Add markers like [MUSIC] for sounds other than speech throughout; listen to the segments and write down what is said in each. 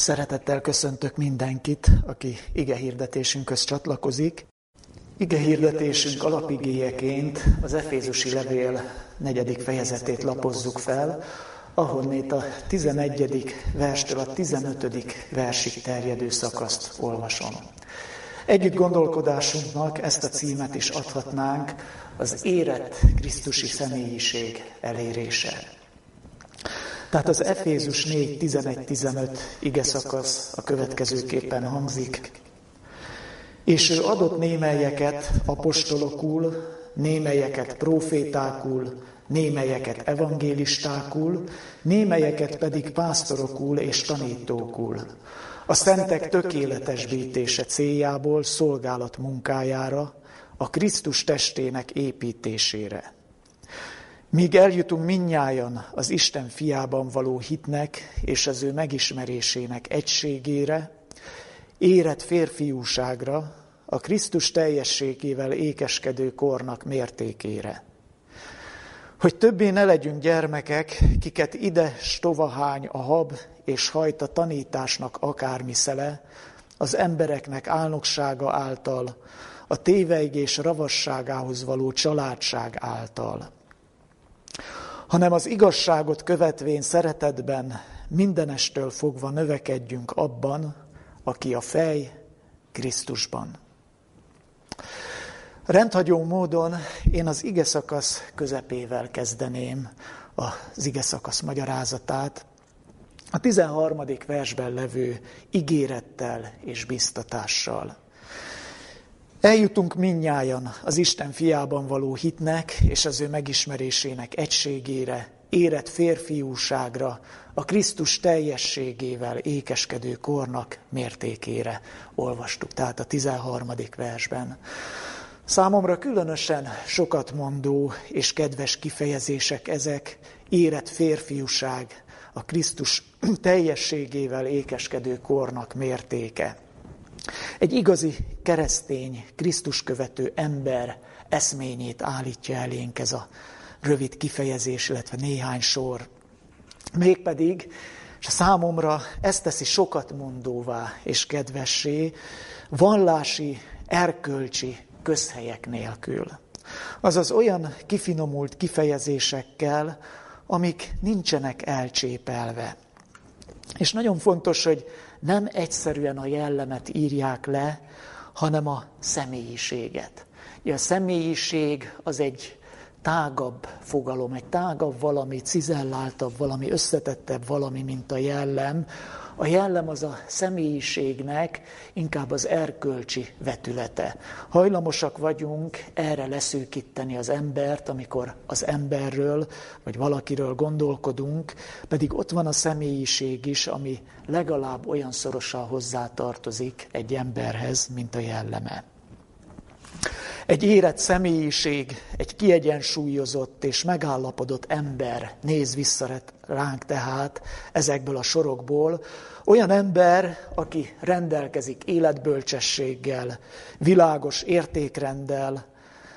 Szeretettel köszöntök mindenkit, aki ige hirdetésünkhöz csatlakozik. Ige hirdetésünk alapigéjeként az Efézusi Levél negyedik fejezetét lapozzuk fel, ahonnét a 11. verstől a 15. versig terjedő szakaszt olvasom. Együtt gondolkodásunknak ezt a címet is adhatnánk, az érett Krisztusi személyiség elérése. Tehát az Efézus 4, 11-15 ige szakasz a következőképpen hangzik. És ő adott némelyeket apostolokul, némelyeket profétákul, némelyeket evangélistákul, némelyeket pedig pásztorokul és tanítókul. A szentek tökéletesbítése céljából szolgálat munkájára, a Krisztus testének építésére Míg eljutunk minnyájan az Isten fiában való hitnek és az ő megismerésének egységére, érett férfiúságra, a Krisztus teljességével ékeskedő kornak mértékére. Hogy többé ne legyünk gyermekek, kiket ide stovahány a hab és hajt a tanításnak akármi szele, az embereknek álnoksága által, a téveigés ravasságához való családság által – hanem az igazságot követvén szeretetben mindenestől fogva növekedjünk abban, aki a fej Krisztusban. Rendhagyó módon én az ige szakasz közepével kezdeném az ige szakasz magyarázatát, a 13. versben levő ígérettel és biztatással. Eljutunk minnyájan az Isten fiában való hitnek és az ő megismerésének egységére, érett férfiúságra, a Krisztus teljességével ékeskedő kornak mértékére olvastuk, tehát a 13. versben. Számomra különösen sokat mondó és kedves kifejezések ezek, érett férfiúság, a Krisztus [CLEARS THROAT] teljességével ékeskedő kornak mértéke. Egy igazi keresztény, Krisztus követő ember eszményét állítja elénk ez a rövid kifejezés, illetve néhány sor. Mégpedig, és számomra ezt teszi sokat mondóvá és kedvessé, vallási, erkölcsi közhelyek nélkül. Azaz olyan kifinomult kifejezésekkel, amik nincsenek elcsépelve. És nagyon fontos, hogy nem egyszerűen a jellemet írják le, hanem a személyiséget. a személyiség az egy tágabb fogalom, egy tágabb valami, cizelláltabb valami, összetettebb valami, mint a jellem, a jellem az a személyiségnek inkább az erkölcsi vetülete. Hajlamosak vagyunk erre leszűkíteni az embert, amikor az emberről vagy valakiről gondolkodunk, pedig ott van a személyiség is, ami legalább olyan szorosan hozzátartozik egy emberhez, mint a jelleme. Egy érett személyiség, egy kiegyensúlyozott és megállapodott ember néz vissza ránk tehát ezekből a sorokból, olyan ember, aki rendelkezik életbölcsességgel, világos értékrenddel,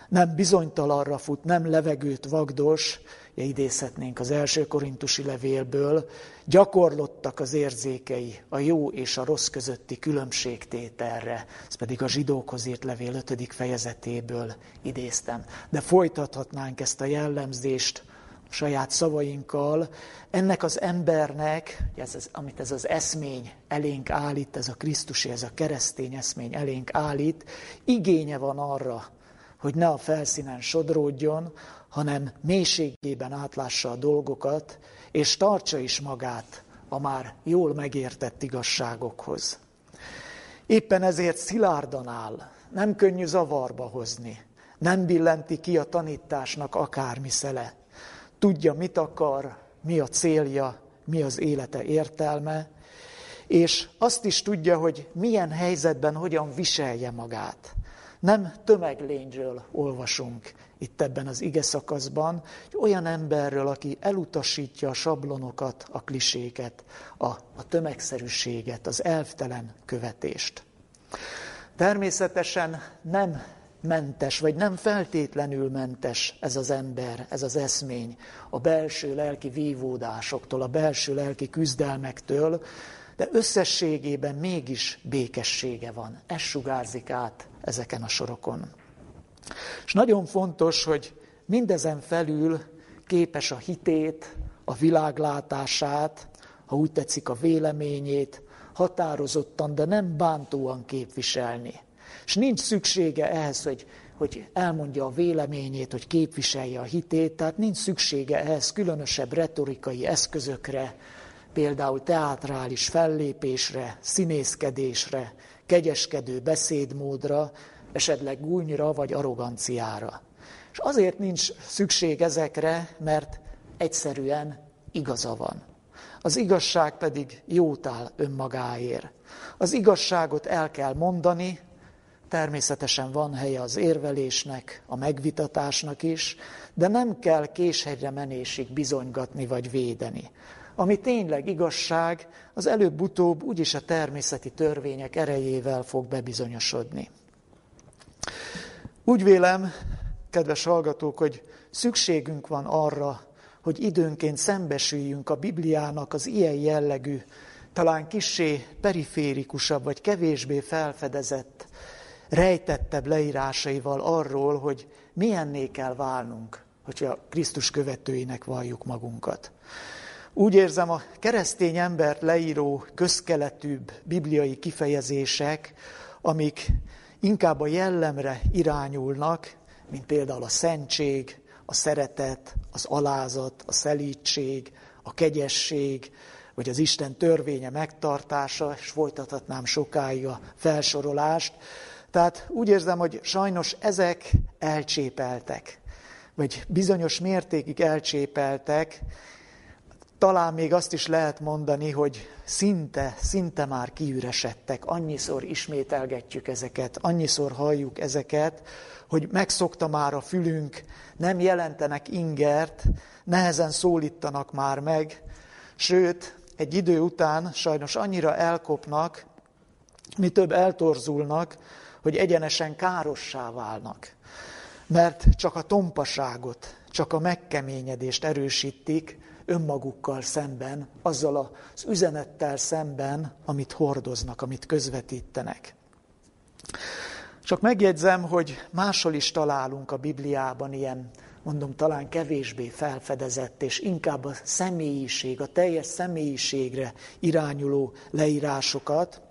nem bizonytalanra fut, nem levegőt vagdos, idézhetnénk az első korintusi levélből, gyakorlottak az érzékei a jó és a rossz közötti különbségtételre. Ez pedig a zsidókhoz írt levél 5. fejezetéből idéztem. De folytathatnánk ezt a jellemzést saját szavainkkal, ennek az embernek, ez az, amit ez az eszmény elénk állít, ez a Krisztusi, ez a keresztény eszmény elénk állít, igénye van arra, hogy ne a felszínen sodródjon, hanem mélységében átlássa a dolgokat, és tartsa is magát a már jól megértett igazságokhoz. Éppen ezért szilárdan áll, nem könnyű zavarba hozni, nem billenti ki a tanításnak akármi szele. Tudja, mit akar, mi a célja, mi az élete értelme, és azt is tudja, hogy milyen helyzetben hogyan viselje magát. Nem tömeglényről olvasunk itt ebben az ige szakaszban, hogy olyan emberről, aki elutasítja a sablonokat, a kliséket, a, a tömegszerűséget, az elvtelen követést. Természetesen nem mentes, vagy nem feltétlenül mentes ez az ember, ez az eszmény a belső lelki vívódásoktól, a belső lelki küzdelmektől, de összességében mégis békessége van. Ez sugárzik át ezeken a sorokon. És nagyon fontos, hogy mindezen felül képes a hitét, a világlátását, ha úgy tetszik a véleményét, határozottan, de nem bántóan képviselni. És nincs szüksége ehhez, hogy, hogy elmondja a véleményét, hogy képviselje a hitét, tehát nincs szüksége ehhez különösebb retorikai eszközökre, például teátrális fellépésre, színészkedésre, kegyeskedő beszédmódra, esetleg gúnyra vagy arroganciára. És azért nincs szükség ezekre, mert egyszerűen igaza van. Az igazság pedig jót áll önmagáért. Az igazságot el kell mondani, természetesen van helye az érvelésnek, a megvitatásnak is, de nem kell késhegyre menésig bizonygatni vagy védeni. Ami tényleg igazság, az előbb-utóbb úgyis a természeti törvények erejével fog bebizonyosodni. Úgy vélem, kedves hallgatók, hogy szükségünk van arra, hogy időnként szembesüljünk a Bibliának az ilyen jellegű, talán kissé periférikusabb vagy kevésbé felfedezett, rejtettebb leírásaival arról, hogy milyenné kell válnunk, hogyha Krisztus követőinek valljuk magunkat. Úgy érzem, a keresztény embert leíró közkeletűbb bibliai kifejezések, amik inkább a jellemre irányulnak, mint például a szentség, a szeretet, az alázat, a szelítség, a kegyesség, vagy az Isten törvénye megtartása, és folytathatnám sokáig a felsorolást. Tehát úgy érzem, hogy sajnos ezek elcsépeltek, vagy bizonyos mértékig elcsépeltek, talán még azt is lehet mondani, hogy szinte, szinte már kiüresedtek, annyiszor ismételgetjük ezeket, annyiszor halljuk ezeket, hogy megszokta már a fülünk, nem jelentenek ingert, nehezen szólítanak már meg, sőt, egy idő után sajnos annyira elkopnak, mi több eltorzulnak, hogy egyenesen károssá válnak. Mert csak a tompaságot, csak a megkeményedést erősítik, önmagukkal szemben, azzal az üzenettel szemben, amit hordoznak, amit közvetítenek. Csak megjegyzem, hogy máshol is találunk a Bibliában ilyen, mondom, talán kevésbé felfedezett, és inkább a személyiség, a teljes személyiségre irányuló leírásokat.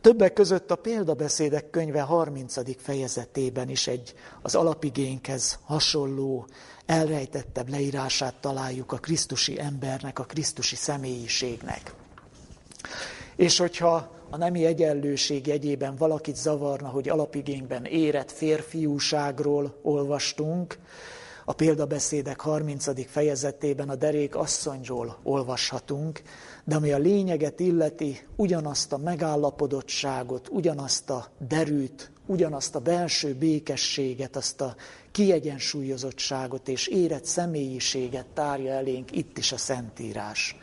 Többek között a példabeszédek könyve 30. fejezetében is egy az alapigénkhez hasonló elrejtettebb leírását találjuk a Krisztusi embernek, a Krisztusi személyiségnek. És hogyha a nemi egyenlőség jegyében valakit zavarna, hogy alapigényben érett férfiúságról olvastunk, a példabeszédek 30. fejezetében a derék asszonyról olvashatunk, de ami a lényeget illeti, ugyanazt a megállapodottságot, ugyanazt a derűt, ugyanazt a belső békességet, azt a kiegyensúlyozottságot és érett személyiséget tárja elénk itt is a Szentírás.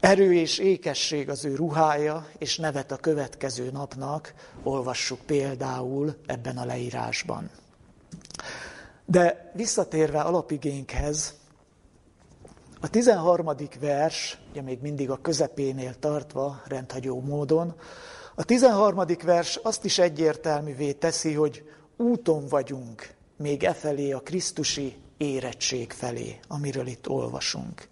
Erő és ékesség az ő ruhája, és nevet a következő napnak, olvassuk például ebben a leírásban. De visszatérve alapigénkhez, a 13. vers, ugye még mindig a közepénél tartva, rendhagyó módon, a 13. vers azt is egyértelművé teszi, hogy úton vagyunk még e felé a Krisztusi érettség felé, amiről itt olvasunk.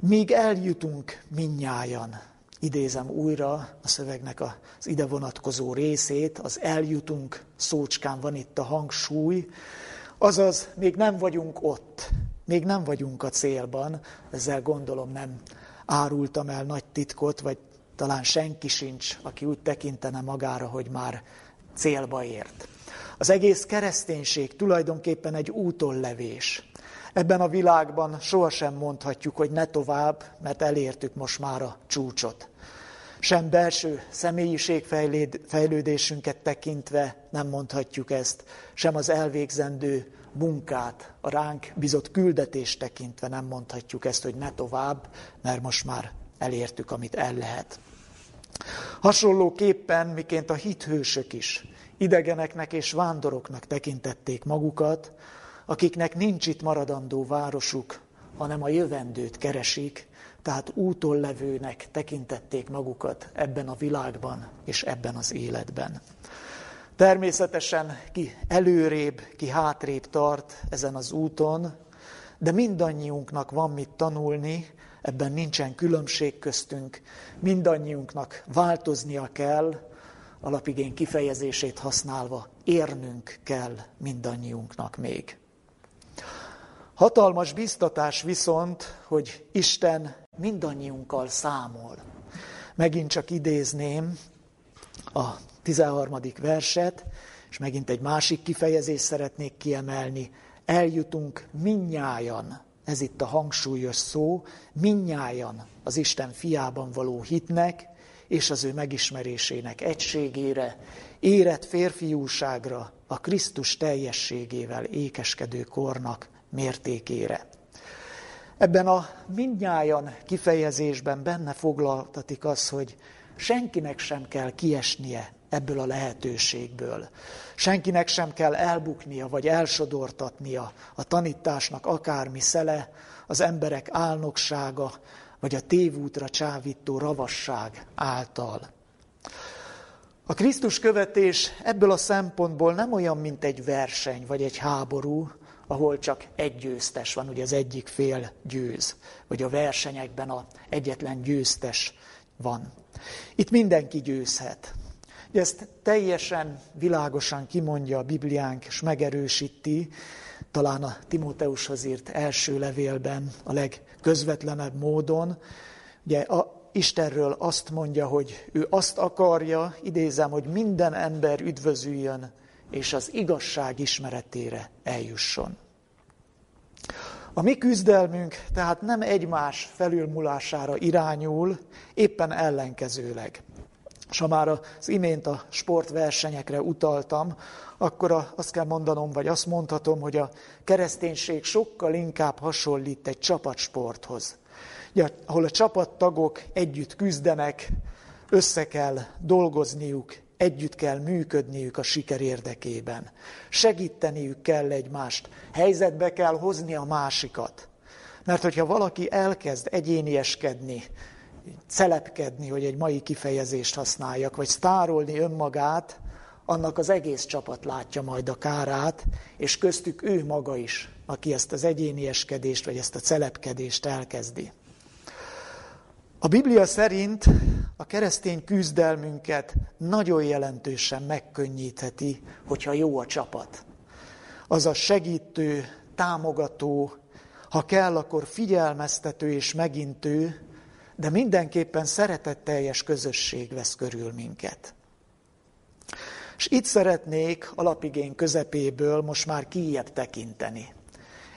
Míg eljutunk minnyájan, idézem újra a szövegnek az ide vonatkozó részét, az eljutunk szócskán van itt a hangsúly, azaz még nem vagyunk ott, még nem vagyunk a célban, ezzel gondolom nem árultam el nagy titkot, vagy talán senki sincs, aki úgy tekintene magára, hogy már célba ért. Az egész kereszténység tulajdonképpen egy útonlevés. Ebben a világban sohasem mondhatjuk, hogy ne tovább, mert elértük most már a csúcsot. Sem belső személyiségfejlődésünket tekintve nem mondhatjuk ezt, sem az elvégzendő munkát, a ránk bizott küldetést tekintve nem mondhatjuk ezt, hogy ne tovább, mert most már elértük, amit el lehet. Hasonlóképpen, miként a hithősök is idegeneknek és vándoroknak tekintették magukat, akiknek nincs itt maradandó városuk, hanem a jövendőt keresik, tehát úton levőnek tekintették magukat ebben a világban és ebben az életben. Természetesen ki előrébb, ki hátrébb tart ezen az úton, de mindannyiunknak van mit tanulni, ebben nincsen különbség köztünk, mindannyiunknak változnia kell, alapigény kifejezését használva, érnünk kell mindannyiunknak még. Hatalmas biztatás viszont, hogy Isten mindannyiunkkal számol. Megint csak idézném a 13. verset, és megint egy másik kifejezést szeretnék kiemelni. Eljutunk minnyájan, ez itt a hangsúlyos szó, minnyájan az Isten fiában való hitnek, és az ő megismerésének egységére, érett férfiúságra, a Krisztus teljességével ékeskedő kornak mértékére. Ebben a mindnyájan kifejezésben benne foglaltatik az, hogy senkinek sem kell kiesnie ebből a lehetőségből. Senkinek sem kell elbuknia vagy elsodortatnia a tanításnak akármi szele, az emberek álnoksága, vagy a tévútra csávító ravasság által. A Krisztus követés ebből a szempontból nem olyan, mint egy verseny vagy egy háború, ahol csak egy győztes van, ugye az egyik fél győz, vagy a versenyekben a egyetlen győztes van. Itt mindenki győzhet. Ezt teljesen világosan kimondja a Bibliánk, és megerősíti, talán a Timóteushoz írt első levélben a legközvetlenebb módon. Ugye a Istenről azt mondja, hogy ő azt akarja, idézem, hogy minden ember üdvözüljön, és az igazság ismeretére eljusson. A mi küzdelmünk tehát nem egymás felülmulására irányul, éppen ellenkezőleg. És ha már az imént a sportversenyekre utaltam, akkor azt kell mondanom, vagy azt mondhatom, hogy a kereszténység sokkal inkább hasonlít egy csapatsporthoz. Ahol a csapattagok együtt küzdenek, össze kell dolgozniuk, együtt kell működniük a siker érdekében. Segíteniük kell egymást, helyzetbe kell hozni a másikat. Mert hogyha valaki elkezd egyénieskedni, szelepkedni, hogy egy mai kifejezést használjak, vagy sztárolni önmagát, annak az egész csapat látja majd a kárát, és köztük ő maga is, aki ezt az egyénieskedést, vagy ezt a szelepkedést elkezdi. A Biblia szerint a keresztény küzdelmünket nagyon jelentősen megkönnyítheti, hogyha jó a csapat. Az a segítő, támogató, ha kell, akkor figyelmeztető és megintő, de mindenképpen szeretetteljes közösség vesz körül minket. És itt szeretnék alapigény közepéből most már kijebb tekinteni.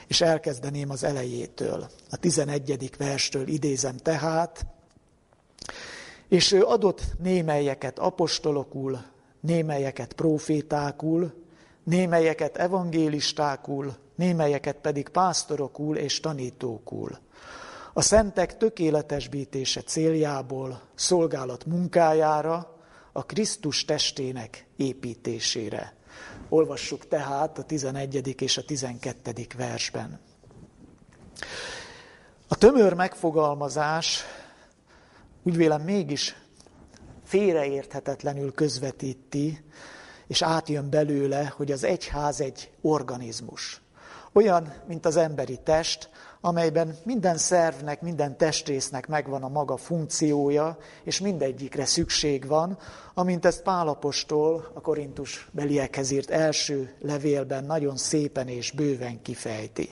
És elkezdeném az elejétől. A 11. verstől idézem tehát, és ő adott némelyeket apostolokul, némelyeket profétákul, némelyeket evangélistákul, némelyeket pedig pásztorokul és tanítókul. A szentek tökéletesbítése céljából, szolgálat munkájára, a Krisztus testének építésére. Olvassuk tehát a 11. és a 12. versben. A tömör megfogalmazás úgy vélem mégis félreérthetetlenül közvetíti, és átjön belőle, hogy az egyház egy organizmus. Olyan, mint az emberi test, amelyben minden szervnek, minden testrésznek megvan a maga funkciója, és mindegyikre szükség van, amint ezt Pálapostól a Korintus beliekhez írt első levélben nagyon szépen és bőven kifejti.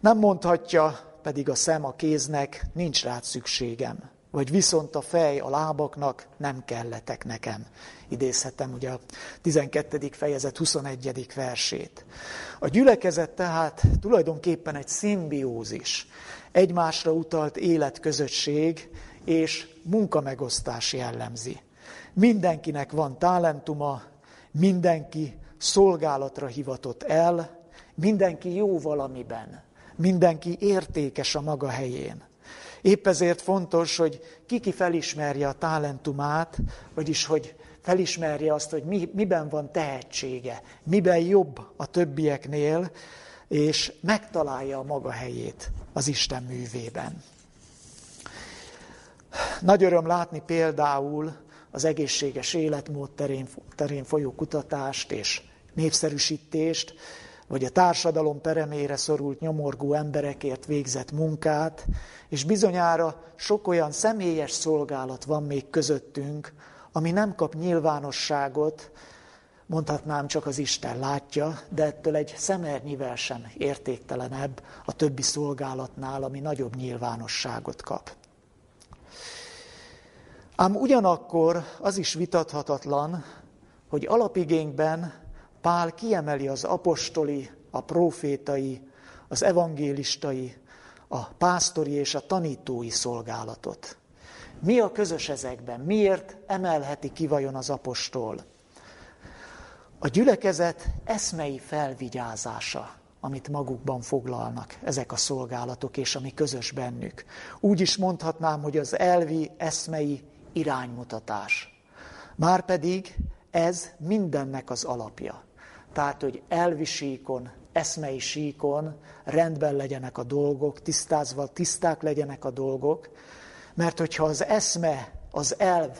Nem mondhatja pedig a szem a kéznek, nincs rád szükségem vagy viszont a fej a lábaknak nem kelletek nekem. Idézhetem ugye a 12. fejezet 21. versét. A gyülekezet tehát tulajdonképpen egy szimbiózis, egymásra utalt életközösség és munkamegosztás jellemzi. Mindenkinek van talentuma, mindenki szolgálatra hivatott el, mindenki jó valamiben, mindenki értékes a maga helyén. Épp ezért fontos, hogy kiki felismerje a talentumát, vagyis hogy felismerje azt, hogy mi, miben van tehetsége, miben jobb a többieknél, és megtalálja a maga helyét az Isten művében. Nagy öröm látni például az egészséges életmód terén, terén folyó kutatást és népszerűsítést, vagy a társadalom peremére szorult nyomorgó emberekért végzett munkát, és bizonyára sok olyan személyes szolgálat van még közöttünk, ami nem kap nyilvánosságot, mondhatnám csak az Isten látja, de ettől egy szemernyivel sem értéktelenebb a többi szolgálatnál, ami nagyobb nyilvánosságot kap. Ám ugyanakkor az is vitathatatlan, hogy alapigényben Pál kiemeli az apostoli, a profétai, az evangélistai, a pásztori és a tanítói szolgálatot. Mi a közös ezekben? Miért emelheti ki vajon az apostol? A gyülekezet eszmei felvigyázása, amit magukban foglalnak ezek a szolgálatok, és ami közös bennük. Úgy is mondhatnám, hogy az elvi eszmei iránymutatás. Márpedig ez mindennek az alapja. Tehát, hogy elvi síkon, eszmei síkon rendben legyenek a dolgok, tisztázva, tiszták legyenek a dolgok, mert hogyha az eszme, az elv,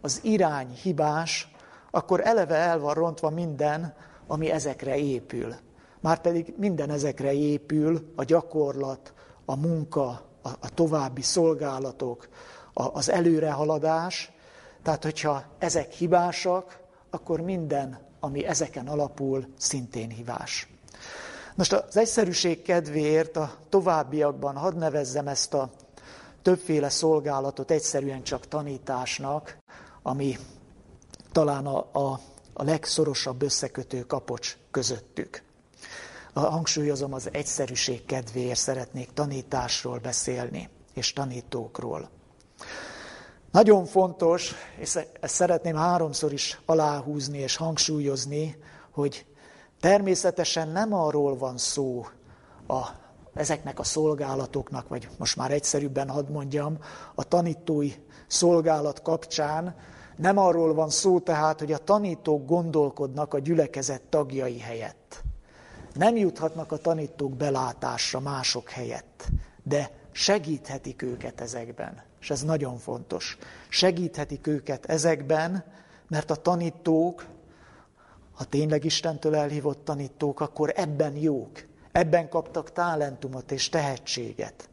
az irány hibás, akkor eleve el van rontva minden, ami ezekre épül. Márpedig minden ezekre épül, a gyakorlat, a munka, a, a további szolgálatok, a, az előrehaladás. Tehát, hogyha ezek hibásak, akkor minden, ami ezeken alapul, szintén hibás. Most az egyszerűség kedvéért a továbbiakban hadd nevezzem ezt a többféle szolgálatot egyszerűen csak tanításnak, ami talán a, a, a legszorosabb összekötő kapocs közöttük. Hangsúlyozom, az egyszerűség kedvéért szeretnék tanításról beszélni, és tanítókról. Nagyon fontos, és ezt szeretném háromszor is aláhúzni és hangsúlyozni, hogy természetesen nem arról van szó a, ezeknek a szolgálatoknak, vagy most már egyszerűbben hadd mondjam, a tanítói szolgálat kapcsán, nem arról van szó tehát, hogy a tanítók gondolkodnak a gyülekezet tagjai helyett. Nem juthatnak a tanítók belátásra mások helyett, de segíthetik őket ezekben. És ez nagyon fontos. Segíthetik őket ezekben, mert a tanítók, ha tényleg Istentől elhívott tanítók, akkor ebben jók. Ebben kaptak talentumot és tehetséget.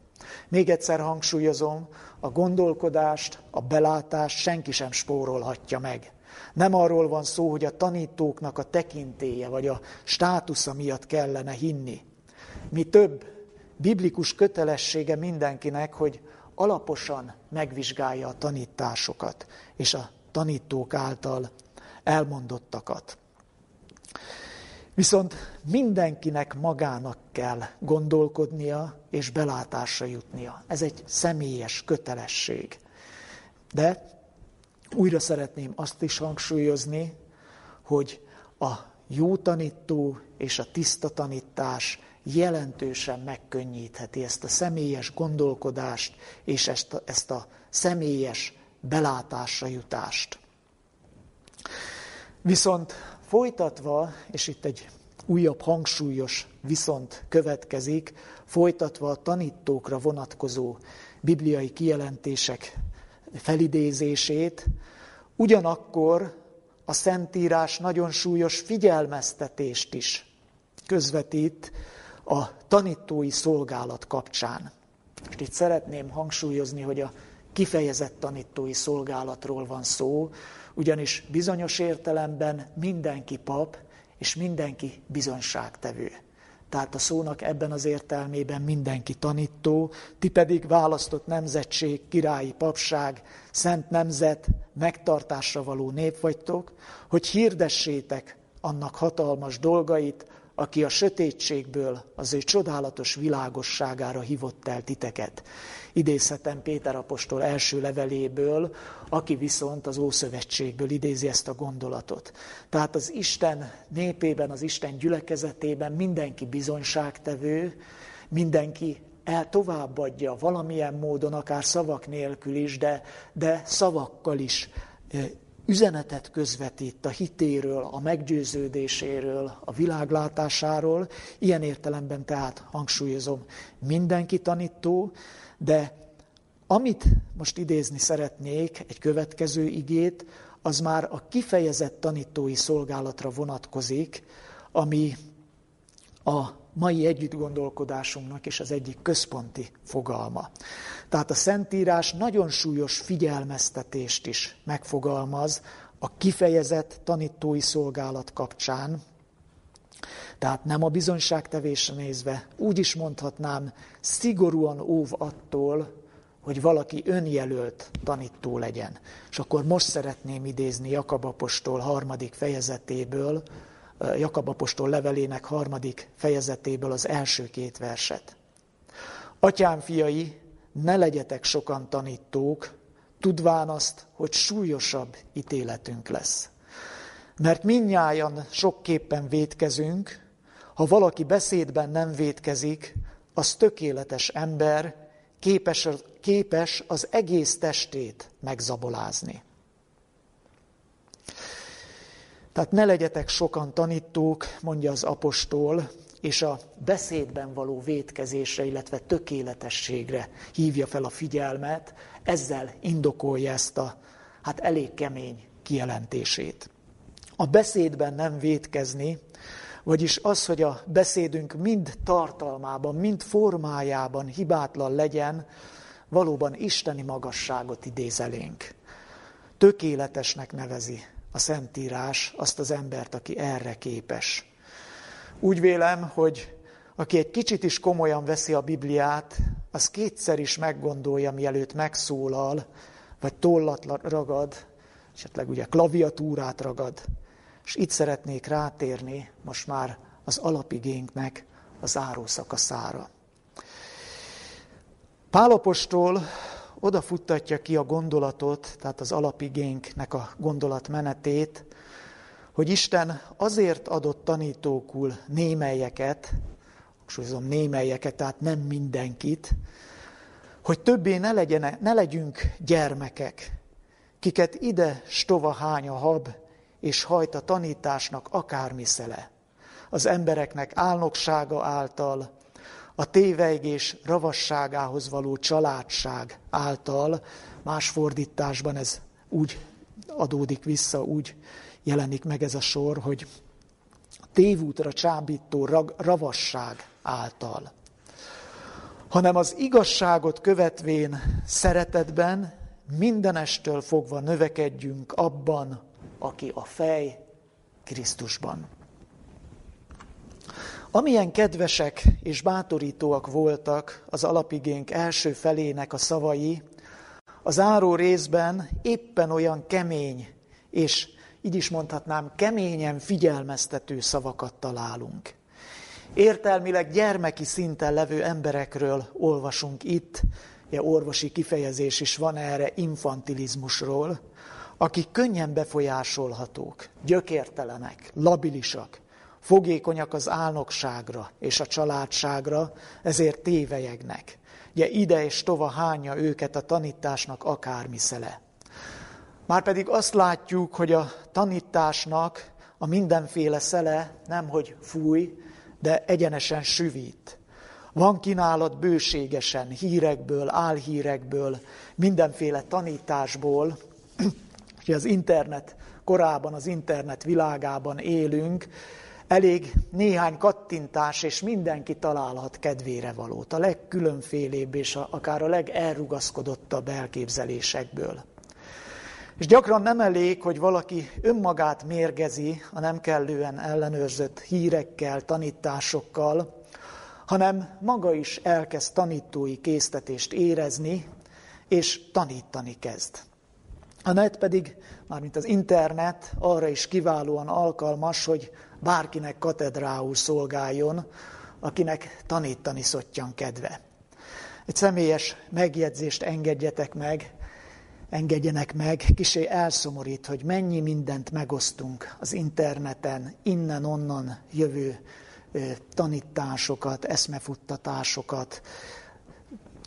Még egyszer hangsúlyozom, a gondolkodást, a belátást senki sem spórolhatja meg. Nem arról van szó, hogy a tanítóknak a tekintéje vagy a státusza miatt kellene hinni. Mi több, biblikus kötelessége mindenkinek, hogy alaposan megvizsgálja a tanításokat és a tanítók által elmondottakat. Viszont mindenkinek magának kell gondolkodnia és belátásra jutnia. Ez egy személyes kötelesség. De újra szeretném azt is hangsúlyozni, hogy a jó tanító és a tiszta tanítás jelentősen megkönnyítheti ezt a személyes gondolkodást és ezt a, ezt a személyes belátásra jutást. Viszont folytatva, és itt egy újabb hangsúlyos viszont következik, folytatva a tanítókra vonatkozó bibliai kijelentések felidézését, ugyanakkor a Szentírás nagyon súlyos figyelmeztetést is közvetít a tanítói szolgálat kapcsán. És itt szeretném hangsúlyozni, hogy a kifejezett tanítói szolgálatról van szó, ugyanis bizonyos értelemben mindenki pap, és mindenki bizonyságtevő. Tehát a szónak ebben az értelmében mindenki tanító, ti pedig választott nemzetség, királyi papság, szent nemzet, megtartásra való nép vagytok, hogy hirdessétek annak hatalmas dolgait, aki a sötétségből az ő csodálatos világosságára hívott el titeket. Idézhetem Péter apostol első leveléből, aki viszont az Ószövetségből idézi ezt a gondolatot. Tehát az Isten népében, az Isten gyülekezetében mindenki bizonyságtevő, mindenki el továbbadja valamilyen módon, akár szavak nélkül is, de, de szavakkal is üzenetet közvetít a hitéről, a meggyőződéséről, a világlátásáról. Ilyen értelemben tehát hangsúlyozom, mindenki tanító, de Amit most idézni szeretnék, egy következő igét, az már a kifejezett tanítói szolgálatra vonatkozik, ami a mai együttgondolkodásunknak is az egyik központi fogalma. Tehát a Szentírás nagyon súlyos figyelmeztetést is megfogalmaz a kifejezett tanítói szolgálat kapcsán, tehát nem a bizonyságtevésre nézve, úgy is mondhatnám, szigorúan óv attól, hogy valaki önjelölt tanító legyen. És akkor most szeretném idézni Jakab apostol harmadik fejezetéből, Jakab apostol levelének harmadik fejezetéből az első két verset. Atyám fiai, ne legyetek sokan tanítók, tudván azt, hogy súlyosabb ítéletünk lesz. Mert minnyájan sokképpen védkezünk, ha valaki beszédben nem védkezik, az tökéletes ember, képes, képes az egész testét megzabolázni. Tehát ne legyetek sokan tanítók, mondja az apostol, és a beszédben való vétkezésre, illetve tökéletességre hívja fel a figyelmet, ezzel indokolja ezt a hát elég kemény kijelentését. A beszédben nem vétkezni, vagyis az, hogy a beszédünk mind tartalmában, mind formájában hibátlan legyen, valóban isteni magasságot idézelénk. Tökéletesnek nevezi a Szentírás azt az embert, aki erre képes. Úgy vélem, hogy aki egy kicsit is komolyan veszi a Bibliát, az kétszer is meggondolja, mielőtt megszólal, vagy tollat ragad, esetleg ugye klaviatúrát ragad. És itt szeretnék rátérni most már az alapigénknek az árószakaszára. Pálapostól odafuttatja ki a gondolatot, tehát az alapigénknek a gondolatmenetét, hogy Isten azért adott tanítókul némelyeket, hangsúlyozom némelyeket, tehát nem mindenkit, hogy többé ne, legyen, ne legyünk gyermekek, kiket ide stova hány a hab, és hajt a tanításnak akármi szele. Az embereknek álnoksága által, a tévejgés ravasságához való családság által, más fordításban ez úgy adódik vissza, úgy jelenik meg ez a sor, hogy tévútra csábító ravasság által, hanem az igazságot követvén szeretetben mindenestől fogva növekedjünk abban, aki a fej Krisztusban. Amilyen kedvesek és bátorítóak voltak az alapigénk első felének a szavai, az áró részben éppen olyan kemény és így is mondhatnám, keményen figyelmeztető szavakat találunk. Értelmileg gyermeki szinten levő emberekről olvasunk itt, ugye orvosi kifejezés is van erre infantilizmusról, akik könnyen befolyásolhatók, gyökértelenek, labilisak, fogékonyak az álnokságra és a családságra, ezért tévejegnek. Ugye ide és tova hányja őket a tanításnak akármi szele. Márpedig azt látjuk, hogy a tanításnak a mindenféle szele nem hogy fúj, de egyenesen süvít. Van kínálat bőségesen, hírekből, álhírekből, mindenféle tanításból, hogy az internet korában, az internet világában élünk, elég néhány kattintás, és mindenki találhat kedvére valót, a legkülönfélébb és a, akár a legelrugaszkodottabb elképzelésekből. És gyakran nem elég, hogy valaki önmagát mérgezi a nem kellően ellenőrzött hírekkel, tanításokkal, hanem maga is elkezd tanítói késztetést érezni, és tanítani kezd. A net pedig, mármint az internet, arra is kiválóan alkalmas, hogy bárkinek katedrául szolgáljon, akinek tanítani szottyan kedve. Egy személyes megjegyzést engedjetek meg, engedjenek meg, kisé elszomorít, hogy mennyi mindent megosztunk az interneten, innen-onnan jövő tanításokat, eszmefuttatásokat,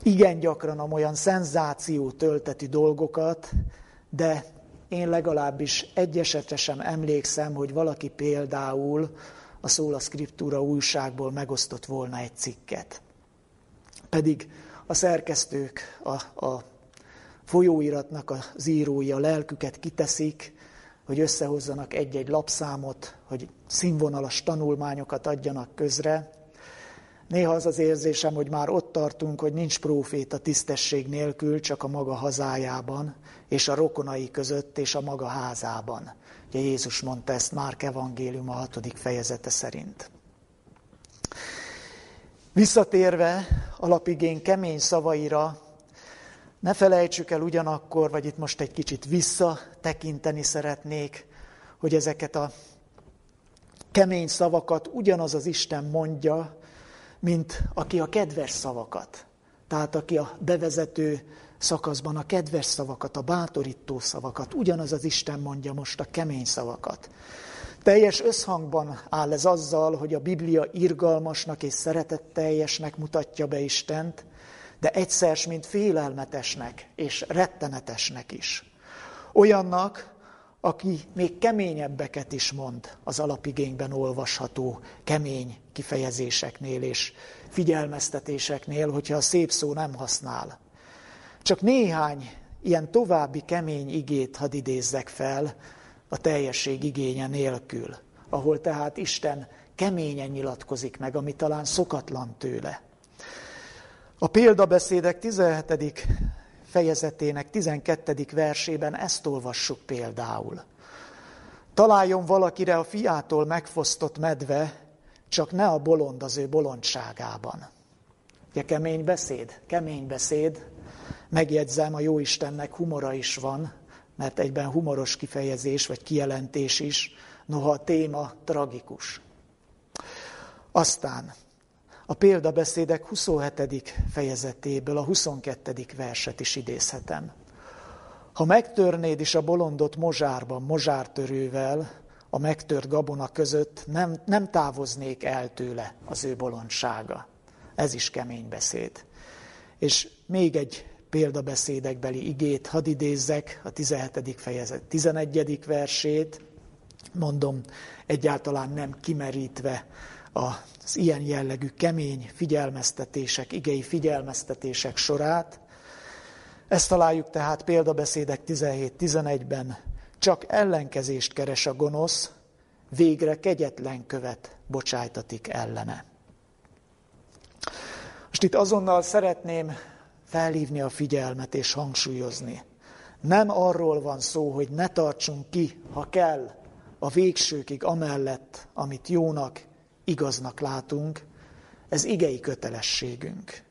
igen gyakran olyan szenzáció tölteti dolgokat, de én legalábbis egy esetre emlékszem, hogy valaki például a Szóla Scriptura újságból megosztott volna egy cikket. Pedig a szerkesztők, a, a folyóiratnak az írói a lelküket kiteszik, hogy összehozzanak egy-egy lapszámot, hogy színvonalas tanulmányokat adjanak közre. Néha az az érzésem, hogy már ott tartunk, hogy nincs próféta tisztesség nélkül, csak a maga hazájában, és a rokonai között, és a maga házában. Ugye Jézus mondta ezt Márk evangélium a hatodik fejezete szerint. Visszatérve alapigén kemény szavaira, ne felejtsük el ugyanakkor, vagy itt most egy kicsit visszatekinteni szeretnék, hogy ezeket a kemény szavakat ugyanaz az Isten mondja, mint aki a kedves szavakat. Tehát aki a bevezető szakaszban a kedves szavakat, a bátorító szavakat, ugyanaz az Isten mondja most a kemény szavakat. Teljes összhangban áll ez azzal, hogy a Biblia irgalmasnak és szeretetteljesnek mutatja be Istent, de egyszer, mint félelmetesnek és rettenetesnek is. Olyannak, aki még keményebbeket is mond az alapigényben olvasható kemény kifejezéseknél és figyelmeztetéseknél, hogyha a szép szó nem használ. Csak néhány ilyen további kemény igét hadd idézzek fel a teljesség igénye nélkül, ahol tehát Isten keményen nyilatkozik meg, ami talán szokatlan tőle. A példabeszédek 17. fejezetének 12. versében ezt olvassuk például. Találjon valakire a fiától megfosztott medve, csak ne a bolond az ő bolondságában. Ugye kemény beszéd? Kemény beszéd. Megjegyzem, a Jóistennek humora is van, mert egyben humoros kifejezés vagy kijelentés is, noha a téma tragikus. Aztán a példabeszédek 27. fejezetéből a 22. verset is idézhetem. Ha megtörnéd is a bolondot mozsárban, mozsártörővel, a megtört gabona között, nem, nem távoznék el tőle az ő bolondsága. Ez is kemény beszéd. És még egy példabeszédekbeli igét hadd idézzek, a 17. fejezet 11. versét, mondom, egyáltalán nem kimerítve az ilyen jellegű kemény figyelmeztetések, igei figyelmeztetések sorát. Ezt találjuk tehát példabeszédek 17-11-ben. Csak ellenkezést keres a gonosz, végre kegyetlen követ bocsájtatik ellene. Most itt azonnal szeretném felhívni a figyelmet és hangsúlyozni. Nem arról van szó, hogy ne tartsunk ki, ha kell, a végsőkig amellett, amit jónak igaznak látunk, ez igei kötelességünk.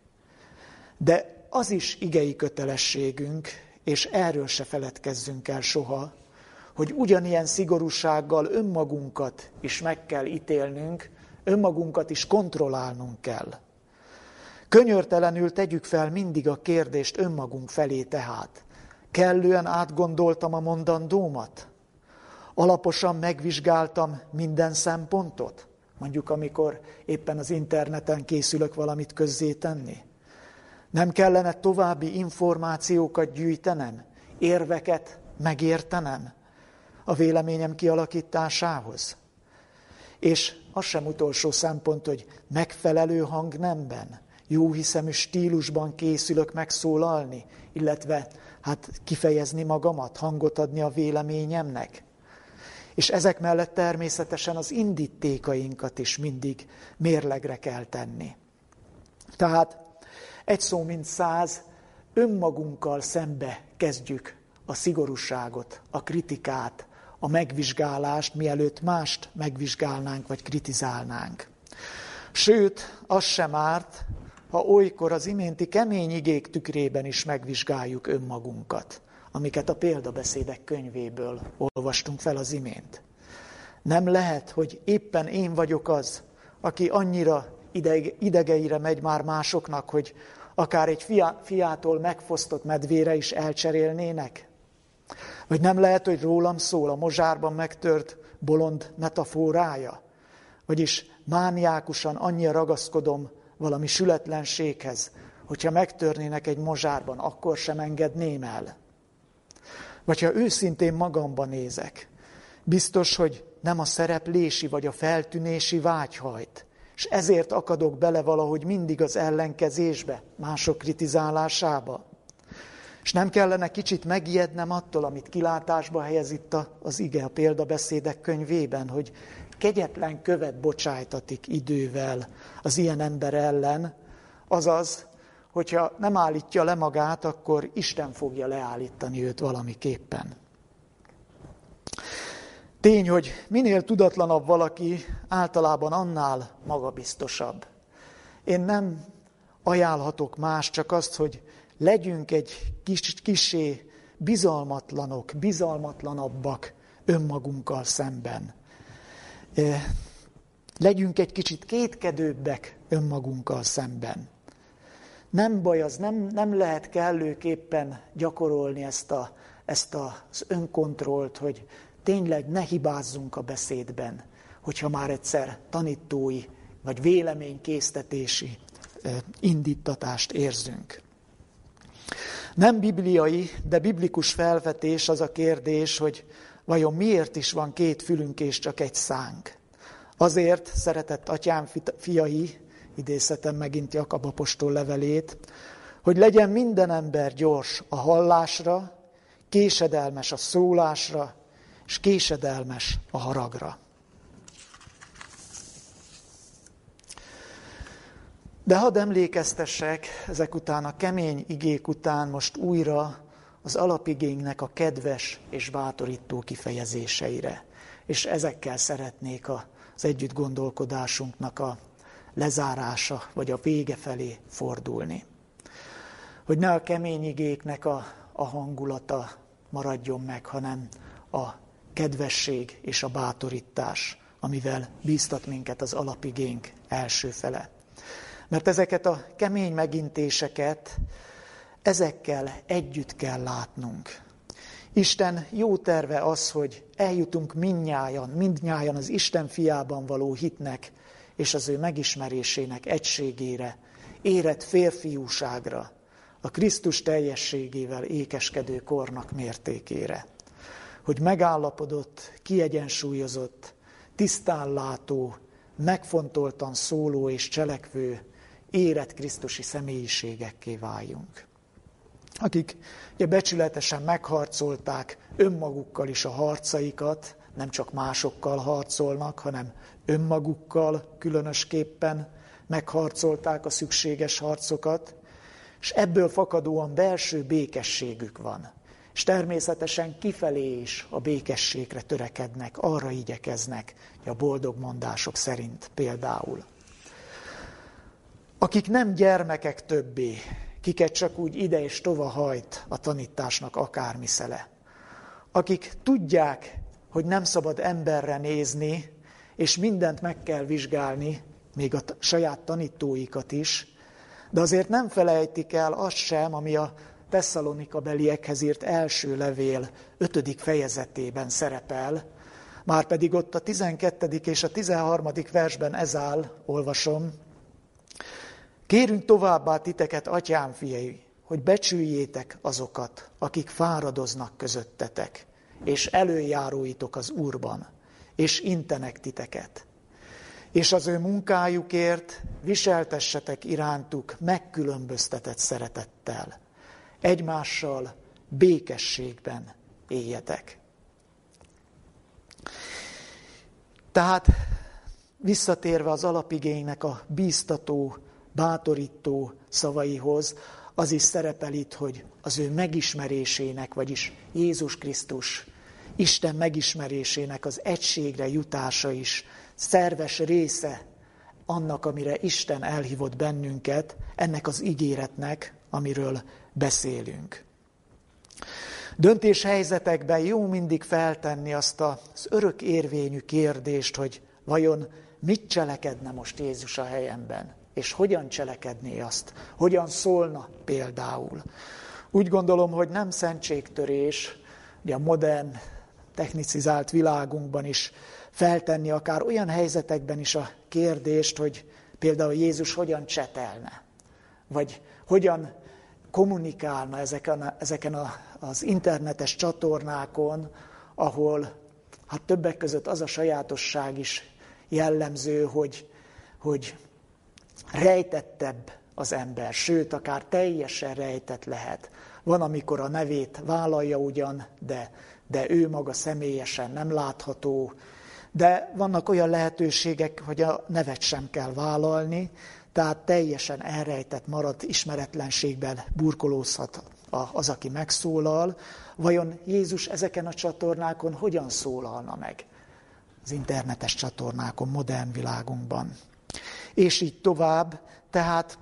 De az is igei kötelességünk, és erről se feledkezzünk el soha, hogy ugyanilyen szigorúsággal önmagunkat is meg kell ítélnünk, önmagunkat is kontrollálnunk kell. Könyörtelenül tegyük fel mindig a kérdést önmagunk felé tehát. Kellően átgondoltam a mondandómat? Alaposan megvizsgáltam minden szempontot? Mondjuk, amikor éppen az interneten készülök valamit közzétenni. Nem kellene további információkat gyűjtenem, érveket megértenem a véleményem kialakításához. És az sem utolsó szempont, hogy megfelelő hangnemben, jó hiszemű stílusban készülök megszólalni, illetve hát kifejezni magamat, hangot adni a véleményemnek. És ezek mellett természetesen az indítékainkat is mindig mérlegre kell tenni. Tehát egy szó mint száz, önmagunkkal szembe kezdjük a szigorúságot, a kritikát, a megvizsgálást, mielőtt mást megvizsgálnánk vagy kritizálnánk. Sőt, az sem árt, ha olykor az iménti kemény igék tükrében is megvizsgáljuk önmagunkat amiket a példabeszédek könyvéből olvastunk fel az imént. Nem lehet, hogy éppen én vagyok az, aki annyira idegeire megy már másoknak, hogy akár egy fia, fiától megfosztott medvére is elcserélnének? Vagy nem lehet, hogy rólam szól a mozsárban megtört bolond metaforája? Vagyis mániákusan annyira ragaszkodom valami sületlenséghez, hogyha megtörnének egy mozsárban, akkor sem engedném el. Vagy ha őszintén magamban nézek, biztos, hogy nem a szereplési vagy a feltűnési vágyhajt, és ezért akadok bele valahogy mindig az ellenkezésbe, mások kritizálásába. És nem kellene kicsit megijednem attól, amit kilátásba helyez itt az ige a példabeszédek könyvében, hogy kegyetlen követ bocsájtatik idővel az ilyen ember ellen, azaz, hogyha nem állítja le magát, akkor Isten fogja leállítani őt valamiképpen. Tény, hogy minél tudatlanabb valaki, általában annál magabiztosabb. Én nem ajánlhatok más, csak azt, hogy legyünk egy kis, kisé bizalmatlanok, bizalmatlanabbak önmagunkkal szemben. Legyünk egy kicsit kétkedőbbek önmagunkkal szemben. Nem baj, az nem, nem lehet kellőképpen gyakorolni ezt, a, ezt az önkontrollt, hogy tényleg ne hibázzunk a beszédben, hogyha már egyszer tanítói vagy véleménykésztetési indítatást érzünk. Nem bibliai, de biblikus felvetés az a kérdés, hogy vajon miért is van két fülünk és csak egy szánk. Azért, szeretett atyám fiai, idézhetem megint Jakab apostol levelét, hogy legyen minden ember gyors a hallásra, késedelmes a szólásra, és késedelmes a haragra. De hadd emlékeztessek ezek után a kemény igék után most újra az alapigénynek a kedves és bátorító kifejezéseire. És ezekkel szeretnék az együtt gondolkodásunknak a lezárása, vagy a vége felé fordulni. Hogy ne a kemény igéknek a, a hangulata maradjon meg, hanem a kedvesség és a bátorítás, amivel bíztat minket az alapigénk első fele. Mert ezeket a kemény megintéseket, ezekkel együtt kell látnunk. Isten jó terve az, hogy eljutunk mindnyájan, mindnyájan az Isten fiában való hitnek és az ő megismerésének egységére, érett férfiúságra, a Krisztus teljességével ékeskedő kornak mértékére. Hogy megállapodott, kiegyensúlyozott, tisztánlátó, megfontoltan szóló és cselekvő, érett Krisztusi személyiségekké váljunk. Akik ugye becsületesen megharcolták önmagukkal is a harcaikat, nem csak másokkal harcolnak, hanem önmagukkal különösképpen megharcolták a szükséges harcokat, és ebből fakadóan belső békességük van. És természetesen kifelé is a békességre törekednek, arra igyekeznek, a boldog mondások szerint például. Akik nem gyermekek többé, kiket csak úgy ide és tova hajt a tanításnak akármi szele. Akik tudják, hogy nem szabad emberre nézni, és mindent meg kell vizsgálni, még a saját tanítóikat is, de azért nem felejtik el azt sem, ami a Tesszalonika beliekhez írt első levél ötödik fejezetében szerepel, már pedig ott a 12. és a 13. versben ez áll, olvasom, Kérünk továbbá titeket, atyám fiai, hogy becsüljétek azokat, akik fáradoznak közöttetek, és előjáróitok az Úrban, és intenek titeket. És az ő munkájukért viseltessetek irántuk megkülönböztetett szeretettel. Egymással békességben éljetek. Tehát visszatérve az alapigénynek a bíztató, bátorító szavaihoz, az is szerepel itt, hogy az ő megismerésének, vagyis Jézus Krisztus, Isten megismerésének az egységre jutása is szerves része annak, amire Isten elhívott bennünket, ennek az ígéretnek, amiről beszélünk. Döntés helyzetekben jó mindig feltenni azt az örök érvényű kérdést, hogy vajon mit cselekedne most Jézus a helyemben, és hogyan cselekedné azt, hogyan szólna például. Úgy gondolom, hogy nem szentségtörés, ugye a modern, technicizált világunkban is feltenni akár olyan helyzetekben is a kérdést, hogy például Jézus hogyan csetelne, vagy hogyan kommunikálna ezeken, a, ezeken a, az internetes csatornákon, ahol hát többek között az a sajátosság is jellemző, hogy, hogy rejtettebb az ember, sőt, akár teljesen rejtett lehet. Van, amikor a nevét vállalja ugyan, de, de ő maga személyesen nem látható. De vannak olyan lehetőségek, hogy a nevet sem kell vállalni, tehát teljesen elrejtett marad, ismeretlenségben burkolózhat az, aki megszólal. Vajon Jézus ezeken a csatornákon hogyan szólalna meg? Az internetes csatornákon, modern világunkban. És így tovább, tehát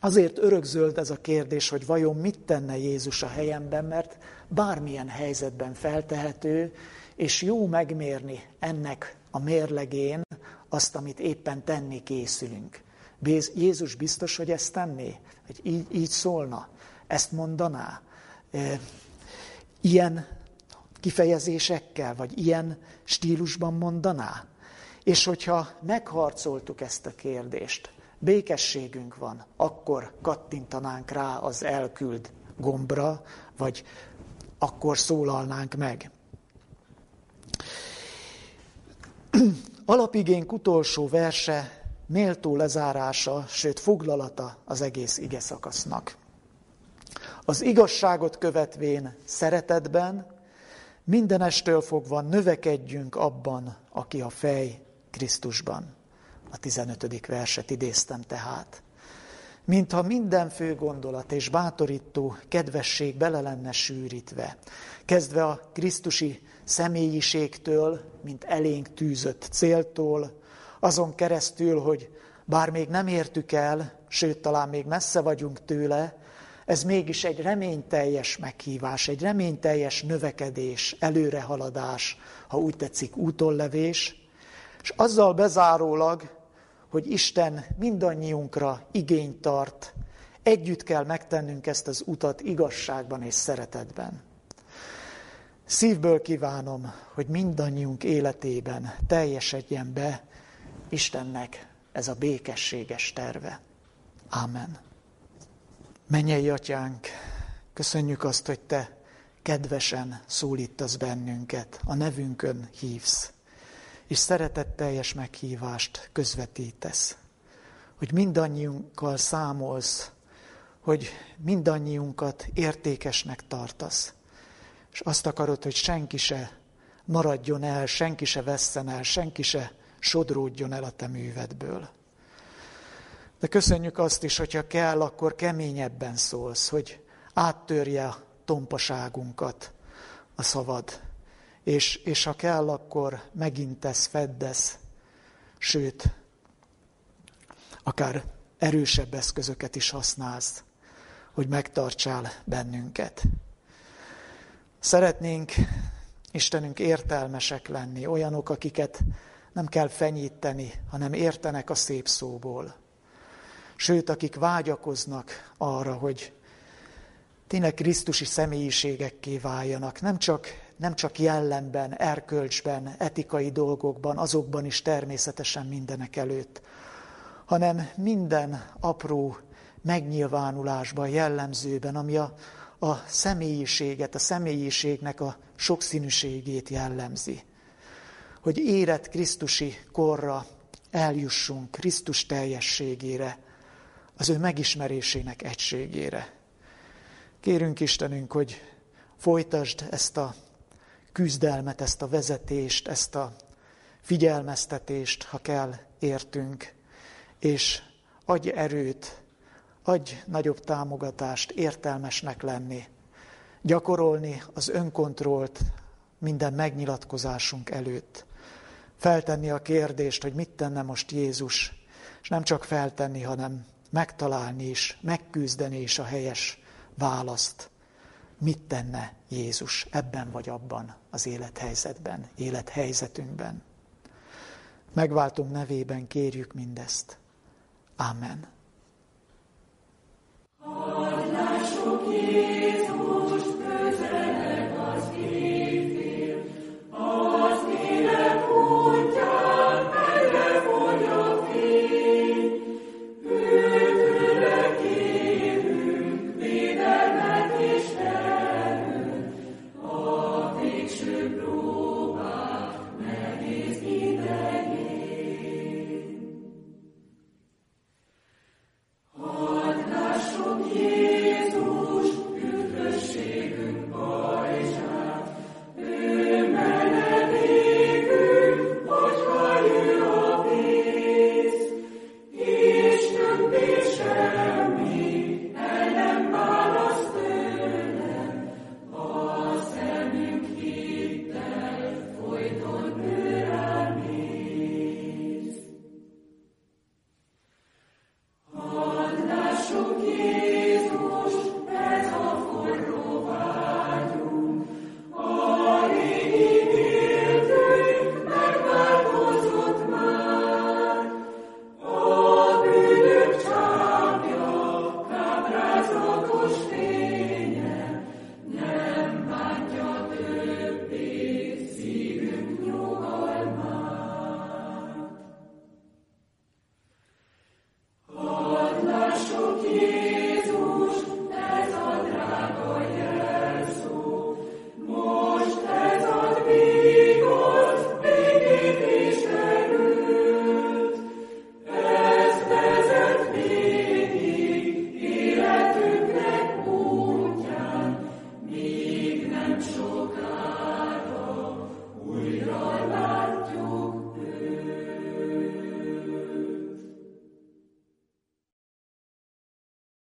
azért örökzöld ez a kérdés, hogy vajon mit tenne Jézus a helyemben, mert bármilyen helyzetben feltehető, és jó megmérni ennek a mérlegén azt, amit éppen tenni készülünk. Jézus biztos, hogy ezt tenné? Hogy így, így szólna? Ezt mondaná? Ilyen kifejezésekkel, vagy ilyen stílusban mondaná? És hogyha megharcoltuk ezt a kérdést, békességünk van, akkor kattintanánk rá az elküld gombra, vagy akkor szólalnánk meg. Alapigénk utolsó verse méltó lezárása, sőt foglalata az egész ige szakasznak. Az igazságot követvén szeretetben, mindenestől fogva növekedjünk abban, aki a fej Krisztusban. A 15. verset idéztem tehát. Mintha minden fő gondolat és bátorító kedvesség bele lenne sűrítve, kezdve a Krisztusi személyiségtől, mint elénk tűzött céltól, azon keresztül, hogy bár még nem értük el, sőt, talán még messze vagyunk tőle, ez mégis egy reményteljes meghívás, egy reményteljes növekedés, előrehaladás, ha úgy tetszik, útollevés, és azzal bezárólag, hogy Isten mindannyiunkra igényt tart, együtt kell megtennünk ezt az utat igazságban és szeretetben. Szívből kívánom, hogy mindannyiunk életében teljesedjen be Istennek ez a békességes terve. Ámen. Mennyei atyánk, köszönjük azt, hogy te kedvesen szólítasz bennünket, a nevünkön hívsz, és szeretetteljes meghívást közvetítesz, hogy mindannyiunkkal számolsz, hogy mindannyiunkat értékesnek tartasz, és azt akarod, hogy senki se maradjon el, senki se vesszen el, senki se sodródjon el a te művedből. De köszönjük azt is, hogyha kell, akkor keményebben szólsz, hogy áttörje a tompaságunkat a szavad. És, és ha kell, akkor megintesz, feddesz, sőt, akár erősebb eszközöket is használsz, hogy megtartsál bennünket. Szeretnénk, Istenünk, értelmesek lenni, olyanok, akiket nem kell fenyíteni, hanem értenek a szép szóból. Sőt, akik vágyakoznak arra, hogy tényleg Krisztusi személyiségekké váljanak, nem csak, nem csak jellemben, erkölcsben, etikai dolgokban, azokban is természetesen mindenek előtt, hanem minden apró megnyilvánulásban, jellemzőben, ami a, a személyiséget, a személyiségnek a sokszínűségét jellemzi hogy érett Krisztusi korra eljussunk Krisztus teljességére, az ő megismerésének egységére. Kérünk Istenünk, hogy folytasd ezt a küzdelmet, ezt a vezetést, ezt a figyelmeztetést, ha kell, értünk, és adj erőt, adj nagyobb támogatást, értelmesnek lenni, gyakorolni az önkontrollt minden megnyilatkozásunk előtt, feltenni a kérdést, hogy mit tenne most Jézus, és nem csak feltenni, hanem megtalálni is, megküzdeni is a helyes választ. Mit tenne Jézus ebben vagy abban az élethelyzetben, élethelyzetünkben? Megváltunk nevében kérjük mindezt. Amen. Hallások Lord.